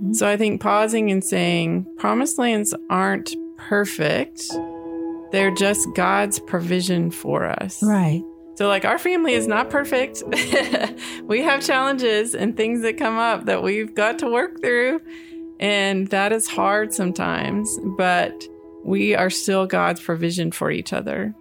Mm-hmm. So I think pausing and saying promised lands aren't perfect. They're just God's provision for us. Right. So, like, our family is not perfect. we have challenges and things that come up that we've got to work through. And that is hard sometimes, but we are still God's provision for each other.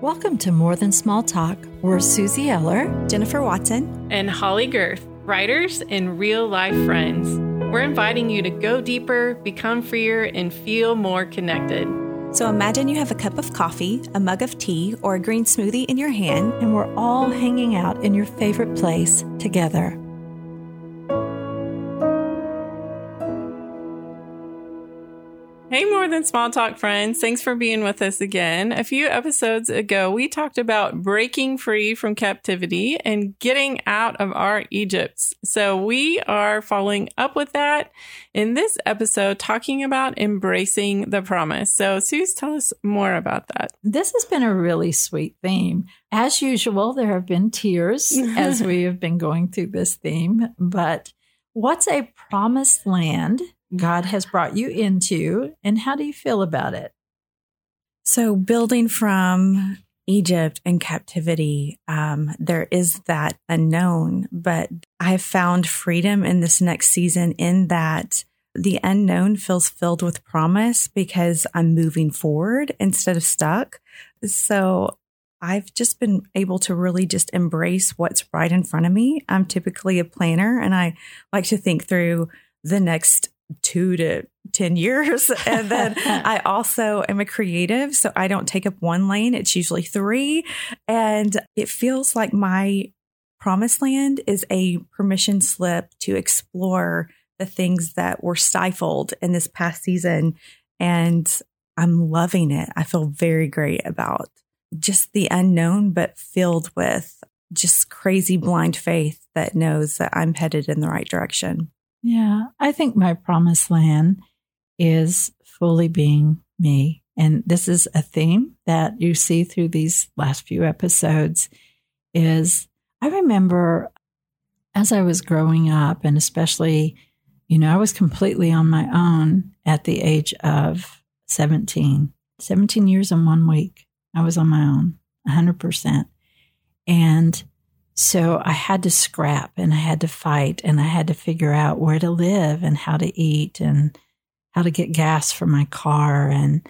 Welcome to More Than Small Talk. We're Suzie Eller, Jennifer Watson, and Holley Gerth, writers and real life friends. We're inviting you to go deeper, become freer, and feel more connected. So imagine you have a cup of coffee, a mug of tea, or a green smoothie in your hand, and we're all hanging out in your favorite place together. Hey, more than small talk friends. Thanks for being with us again. A few episodes ago, we talked about breaking free from captivity and getting out of our Egypts. So we are following up with that in this episode, talking about embracing the promise. So Suze, tell us more about that. This has been a really sweet theme. As usual, there have been tears as we have been going through this theme, but what's a promised land? God has brought you into, and how do you feel about it? So, building from Egypt and captivity, um, there is that unknown, but I've found freedom in this next season in that the unknown feels filled with promise because I'm moving forward instead of stuck. So, I've just been able to really just embrace what's right in front of me. I'm typically a planner and I like to think through the next two to 10 years. And then I also am a creative. So I don't take up one lane. It's usually three. And it feels like my promised land is a permission slip to explore the things that were stifled in this past season. And I'm loving it. I feel very great about just the unknown, but filled with just crazy blind faith that knows that I'm headed in the right direction. Yeah, I think my promised land is fully being me. And this is a theme that you see through these last few episodes is I remember as I was growing up and especially you know I was completely on my own at the age of 17 17 years and 1 week I was on my own 100% and so I had to scrap and I had to fight and I had to figure out where to live and how to eat and how to get gas for my car and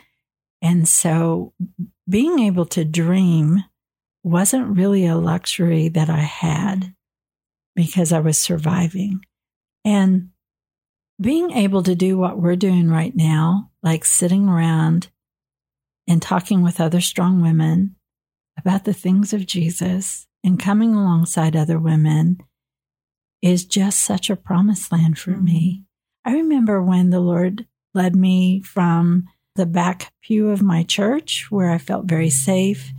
and so being able to dream wasn't really a luxury that I had because I was surviving. And being able to do what we're doing right now, like sitting around and talking with other strong women about the things of Jesus and coming alongside other women is just such a promised land for me. Mm-hmm. I remember when the Lord led me from the back pew of my church, where I felt very safe,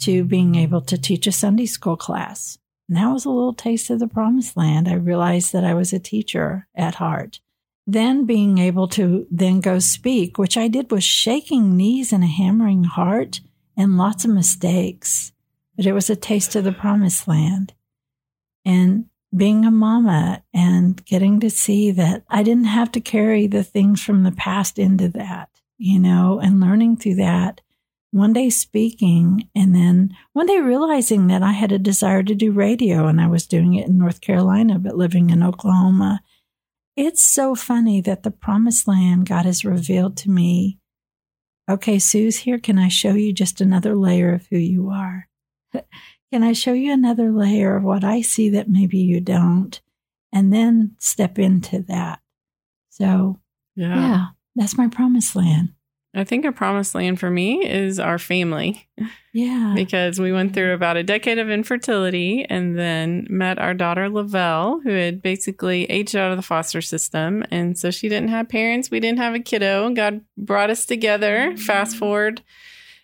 to being able to teach a Sunday school class. And that was a little taste of the promised land. I realized that I was a teacher at heart. Then being able to then go speak, which I did with shaking knees and a hammering heart and lots of mistakes but it was a taste of the promised land. And being a mama and getting to see that I didn't have to carry the things from the past into that, you know, and learning through that. One day speaking, and then one day realizing that I had a desire to do radio, and I was doing it in North Carolina, but living in Oklahoma. It's so funny that the promised land God has revealed to me. Okay, Sue's here, can I show you just another layer of who you are? Can I show you another layer of what I see that maybe you don't? And then step into that. So, yeah, yeah that's my promised land. I think a promised land for me is our family. Yeah. because we went through about a decade of infertility and then met our daughter Lavelle, who had basically aged out of the foster system. And so she didn't have parents. We didn't have a kiddo. God brought us together. Mm-hmm. Fast forward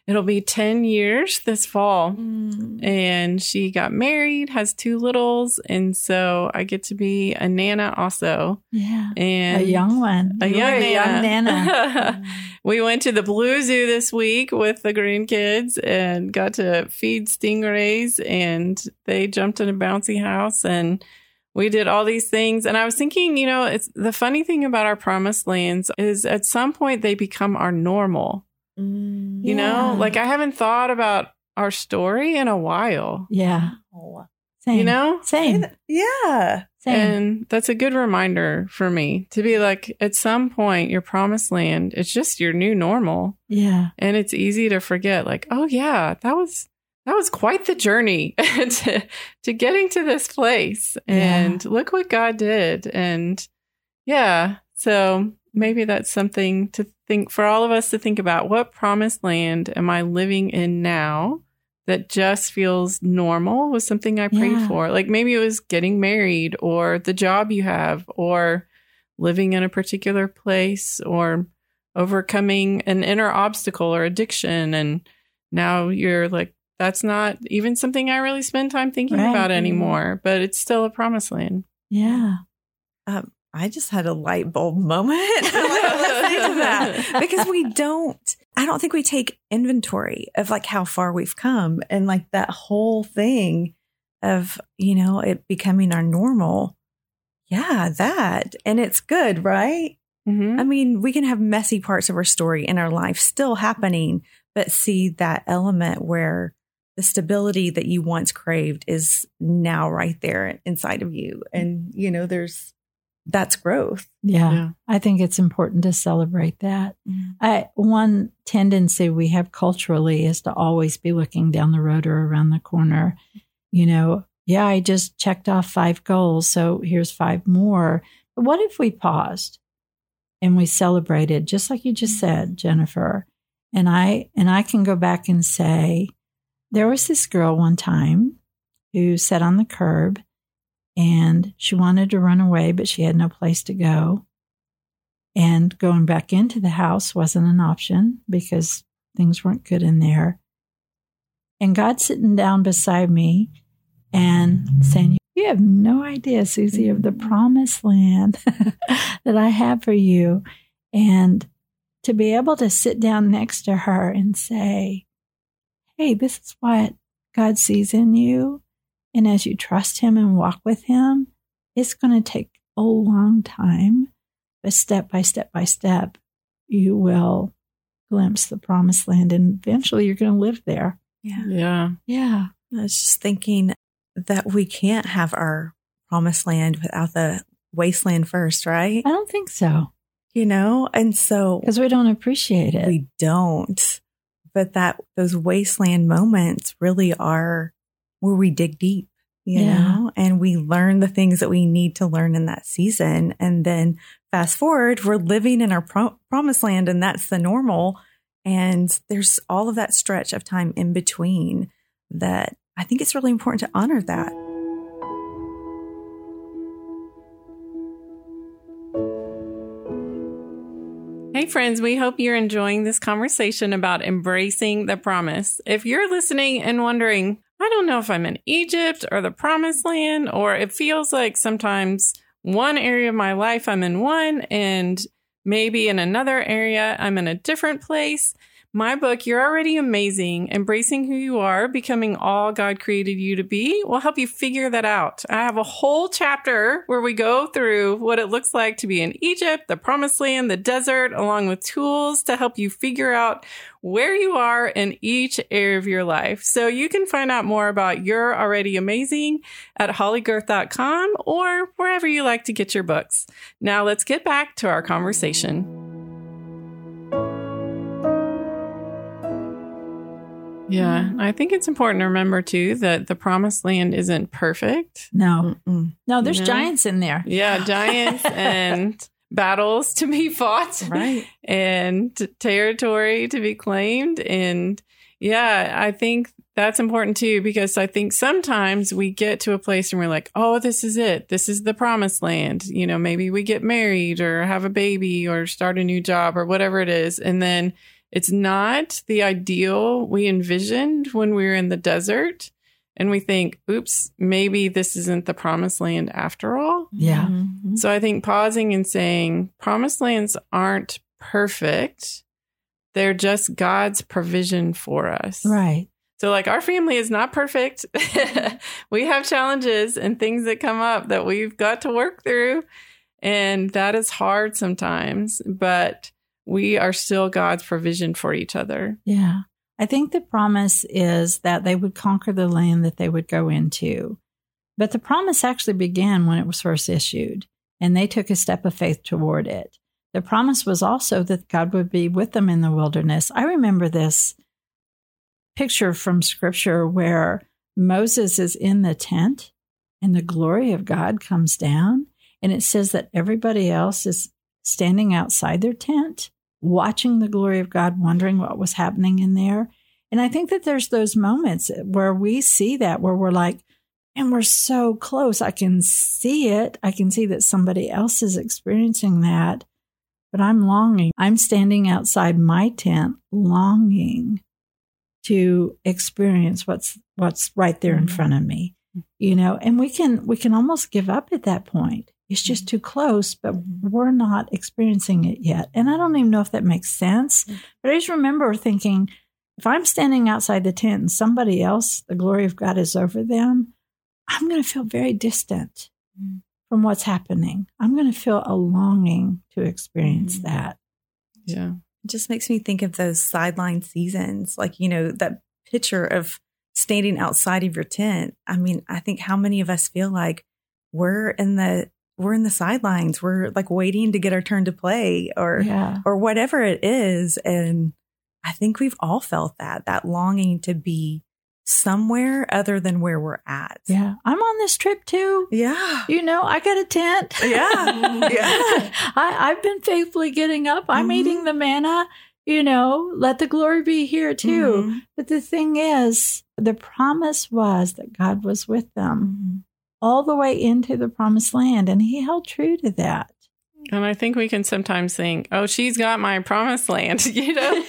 it'll be 10 years this fall. Mm. And she got married, has two littles. And so I get to be a Nana also. Yeah. And a young one. A young Nana. young Nana. we went to the Blue Zoo this week with the grandkids and got to feed stingrays and they jumped in a bouncy house and we did all these things. And I was thinking, you know, it's the funny thing about our promised lands is at some point they become our normal. Mm. You Yeah. know, like I haven't thought about our story in a while. Yeah. Oh. Same. You know? Same. Yeah. Same. And that's a good reminder for me to be like, at some point, your promised land, it's just your new normal. yeah. And it's easy to forget, like, oh, yeah, that was. That was quite the journey to, to getting to this place. And look what God did. And yeah, so maybe that's something to think for all of us to think about. What promised land am I living in now that just feels normal was something I prayed Yeah. for? Like maybe it was getting married or the job you have or living in a particular place or overcoming an inner obstacle or addiction. And now you're like, that's not even something I really spend time thinking Right. about anymore, but it's still a promised land. Yeah. Um, I just had a light bulb moment that because we don't, I don't think we take inventory of like how far we've come and like that whole thing of, you know, it becoming our normal. Yeah, that. And it's good, right? Mhm. I mean, we can have messy parts of our story in our life still happening, but see that element where the stability that you once craved is now right there inside of you. And, you know, there's, that's growth. Yeah. Yeah. I think it's important to celebrate that. Mm-hmm. I, one tendency we have culturally is to always be looking down the road or around the corner. You know, yeah, I just checked off five goals, so here's five more. But what if we paused and we celebrated, just like you just mm-hmm. said, Jennifer? And I and I can go back and say, there was this girl one time who sat on the curb and she wanted to run away, but she had no place to go. And going back into the house wasn't an option because things weren't good in there. And God sitting down beside me and saying, You have no idea, Susie, of the promised land that I have for you. And to be able to sit down next to her and say, Hey, this is what God sees in you. And as you trust Him and walk with Him, it's going to take a long time, but step by step by step, you will glimpse the promised land and eventually you're going to live there. Yeah. Yeah. Yeah. I was just thinking that we can't have our promised land without the wasteland first, right? I don't think so You know, and so because we don't appreciate it. we don't. But that those wasteland moments really are where we dig deep, you Yeah. know, and we learn the things that we need to learn in that season. And then fast forward, we're living in our pro- promised land, and that's the normal. And there's all of that stretch of time in between that I think it's really important to honor that. Hey, friends, we hope you're enjoying this conversation about embracing the promise. If you're listening and wondering, I don't know if I'm in Egypt or the promised land, or it feels like sometimes one area of my life I'm in one, and maybe in another area I'm in a different place. My book, You're Already Amazing Embracing Who You Are, Becoming All God Created You to Be, will help you figure that out. I have a whole chapter where we go through what it looks like to be in Egypt, the promised land, the desert, along with tools to help you figure out where you are in each area of your life. So you can find out more about You're Already Amazing at holleygerth.com or wherever you like to get your books. Now let's get back to our conversation. Yeah, mm-hmm. I think it's important to remember too that the promised land isn't perfect. no, Mm-mm. no, there's No. giants in there. Yeah, giants and battles to be fought Right. and territory to be claimed. And yeah, I think that's important too, because I think sometimes we get to a place and we're like, oh, this is it. This is the promised land. You know, maybe we get married or have a baby or start a new job or whatever it is. And then it's not the ideal we envisioned when we were in the desert. And we think, oops, maybe this isn't the promised land after all. Yeah. Mhm. So I think pausing and saying promised lands aren't perfect. They're just God's provision for us. Right. So, like, our family is not perfect. we have challenges and things that come up that we've got to work through. And that is hard sometimes, but we are still God's provision for each other. Yeah. I think the promise is that they would conquer the land that they would go into. But the promise actually began when it was first issued, and they took a step of faith toward it. The promise was also that God would be with them in the wilderness. I remember this picture from scripture where Moses is in the tent and the glory of God comes down. And it says that everybody else is standing outside their tent, watching the glory of God, wondering what was happening in there. And I think that there's those moments where we see that, where we're like, and we're so close. I can see it. I can see that somebody else is experiencing that, but I'm longing. I'm standing outside my tent, longing to experience what's what's right there in mm-hmm. front of me you know and we can we can almost give up at that point it's just mm-hmm. too close but we're not experiencing it yet and i don't even know if that makes sense mm. but i just remember thinking if i'm standing outside the tent and somebody else the glory of god is over them i'm going to feel very distant mm. from what's happening i'm going to feel a longing to experience mm-hmm. that yeah it just makes me think of those sideline seasons, like, you know, that picture of standing outside of your tent. I mean, I think how many of us feel like we're in the we're in the sidelines. We're like waiting to get our turn to play or yeah. or whatever it is. And I think we've all felt that, that longing to be somewhere other than where we're at. Yeah. I'm on this trip too. Yeah. You know, I got a tent. Yeah. yeah. I, I've been faithfully getting up. I'm mm-hmm. eating the manna. You know, let the glory be here too. Mm-hmm. But the thing is, the promise was that God was with them mm-hmm. All the way into the promised land, and He held true to that. And I think we can sometimes think, oh, she's got my promised land, you know,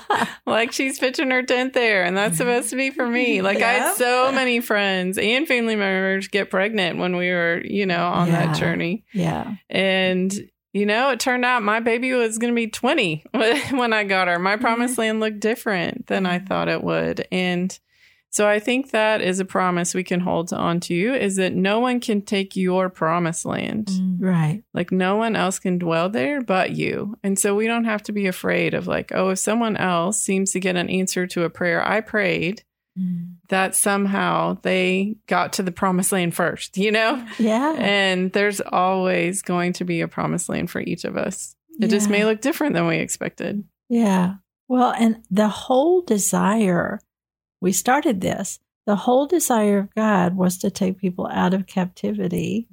like she's pitching her tent there and that's supposed to be for me. Like yeah. I had so many friends and family members get pregnant when we were, you know, on yeah. that journey. Yeah. And, you know, it turned out my baby was going to be 20 when I got her. My mm-hmm. promised land looked different than I mm-hmm. thought it would. And, so I think that is a promise we can hold on to is that no one can take your promised land. Mm. Right. Like no one else can dwell there but you. And so we don't have to be afraid of like, oh, if someone else seems to get an answer to a prayer I prayed, mm. that somehow they got to the promised land first, you know? Yeah. And there's always going to be a promised land for each of us. It yeah. just may look different than we expected. Yeah. Well, and the whole desire we started this. The whole desire of God was to take people out of captivity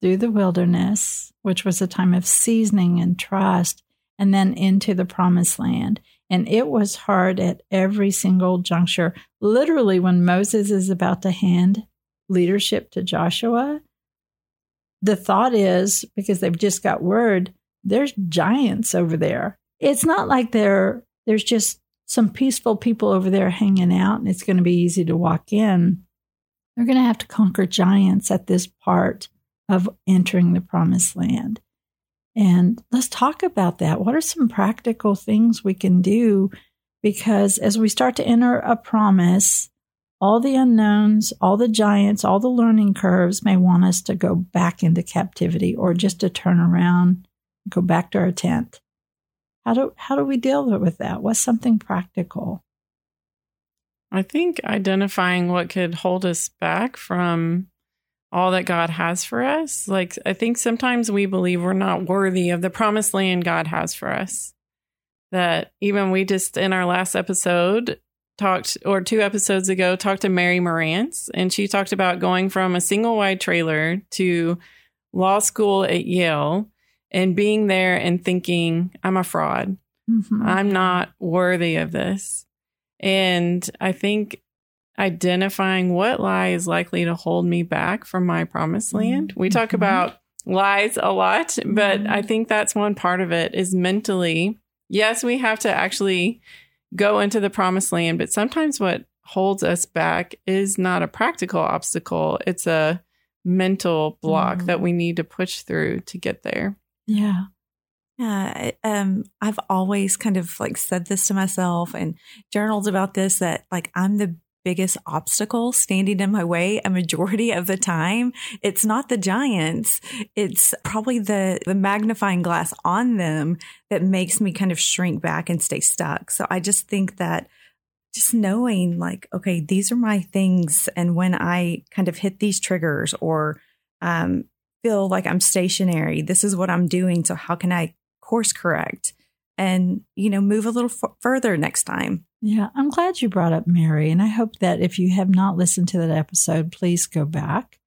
through the wilderness, which was a time of seasoning and trust, and then into the promised land. And it was hard at every single juncture. Literally, when Moses is about to hand leadership to Joshua, the thought is because they've just got word, there's giants over there. It's not like there there's just some peaceful people over there hanging out and it's going to be easy to walk in. They're going to have to conquer giants at this part of entering the promised land. And let's talk about that. What are some practical things we can do? Because as we start to enter a promise, all the unknowns, all the giants, all the learning curves may want us to go back into captivity or just to turn around, and go back to our tent. How do how do we deal with that? What's something practical? I think identifying what could hold us back from all that God has for us. Like I think sometimes we believe we're not worthy of the promised land God has for us. That even we just in our last episode talked or two episodes ago talked to Mary Marantz and she talked about going from a single wide trailer to law school at Yale and being there and thinking, I'm a fraud. Mm-hmm. I'm not worthy of this. And I think identifying what lie is likely to hold me back from my promised land. We talk mm-hmm. about lies a lot, but mm-hmm. I think that's one part of it is mentally. Yes, we have to actually go into the promised land, but sometimes what holds us back is not a practical obstacle. It's a mental block that mm-hmm. we need to push through to get there. Yeah. Yeah, um, I've always kind of like said this to myself and journaled about this that like I'm the biggest obstacle standing in my way a majority of the time. It's not the giants. It's probably the, the magnifying glass on them that makes me kind of shrink back and stay stuck. So I just think that just knowing like, okay, these are my things. And when I kind of hit these triggers or, um, feel like I'm stationary, this is what I'm doing. So how can I course correct and, you know, move a little f- further next time? Yeah, I'm glad you brought up Mary. And I hope that if you have not listened to that episode, please go back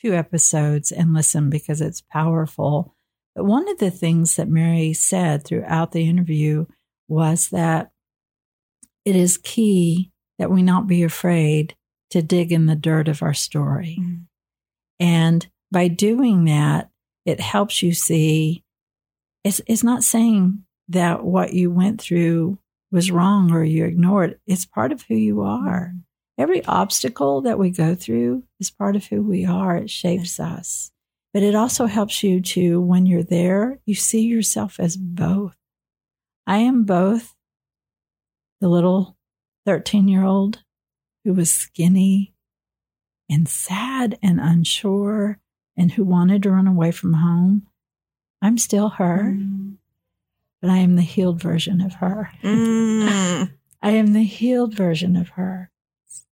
two episodes and listen because it's powerful. But one of the things that Mary said throughout the interview was that it is key that we not be afraid to dig in the dirt of our story. Mm. And by doing that, it helps you see it's, it's not saying that what you went through was wrong or you ignored. it. It's part of who you are. Mm-hmm. Every obstacle that we go through is part of who we are. It shapes us. But it also helps you to, when you're there, you see yourself as both. I am both the little 13 year old who was skinny and sad and unsure and who wanted to run away from home. I'm still her. Mm but I am the healed version of her. Mm. I am the healed version of her.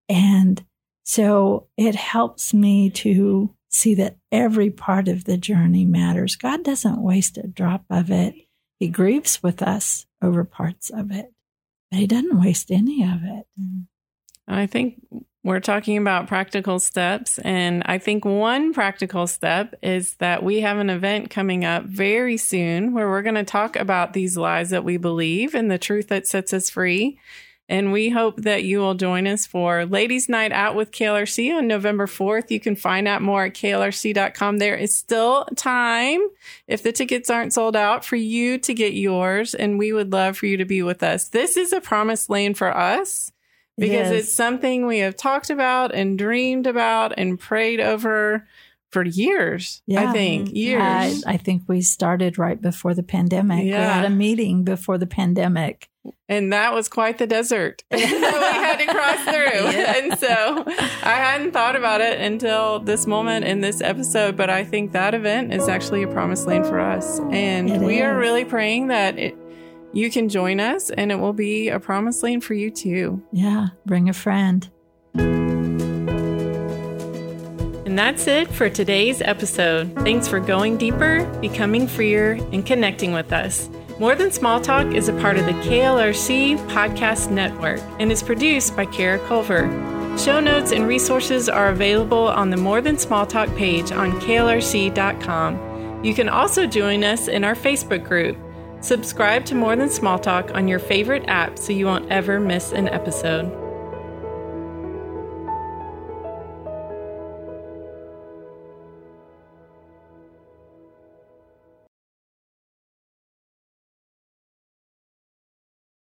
And so it helps me to see that every part of the journey matters. God doesn't waste a drop of it. He grieves with us over parts of it, but He doesn't waste any of it. And I think we're talking about practical steps. And I think one practical step is that we have an event coming up very soon where we're going to talk about these lies that we believe and the truth that sets us free. And we hope that you will join us for Ladies Night Out with KLRC on November 4th. You can find out more at klrc.com. There is still time if the tickets aren't sold out for you to get yours. And we would love for you to be with us. This is a promised land for us because yes. it's something we have talked about and dreamed about and prayed over for years. Yeah. I think mm-hmm. years. I, I, think we started right before the pandemic. Yeah. We had a meeting before the pandemic. And that was quite the desert that we had to cross through. Yeah. And so I hadn't thought about it until this moment in this episode, but I think that event is actually a promised land for us. And it we is. are really praying that it, you can join us and it will be a promised land for you too. Yeah, bring a friend. And that's it for today's episode. Thanks for going deeper, becoming freer, and connecting with us. More Than Small Talk is a part of the KLRC Podcast Network and is produced by Kara Culver. Show notes and resources are available on the More Than Small Talk page on klrc.com. You can also join us in our Facebook group. Subscribe to More Than Small Talk on your favorite app so you won't ever miss an episode.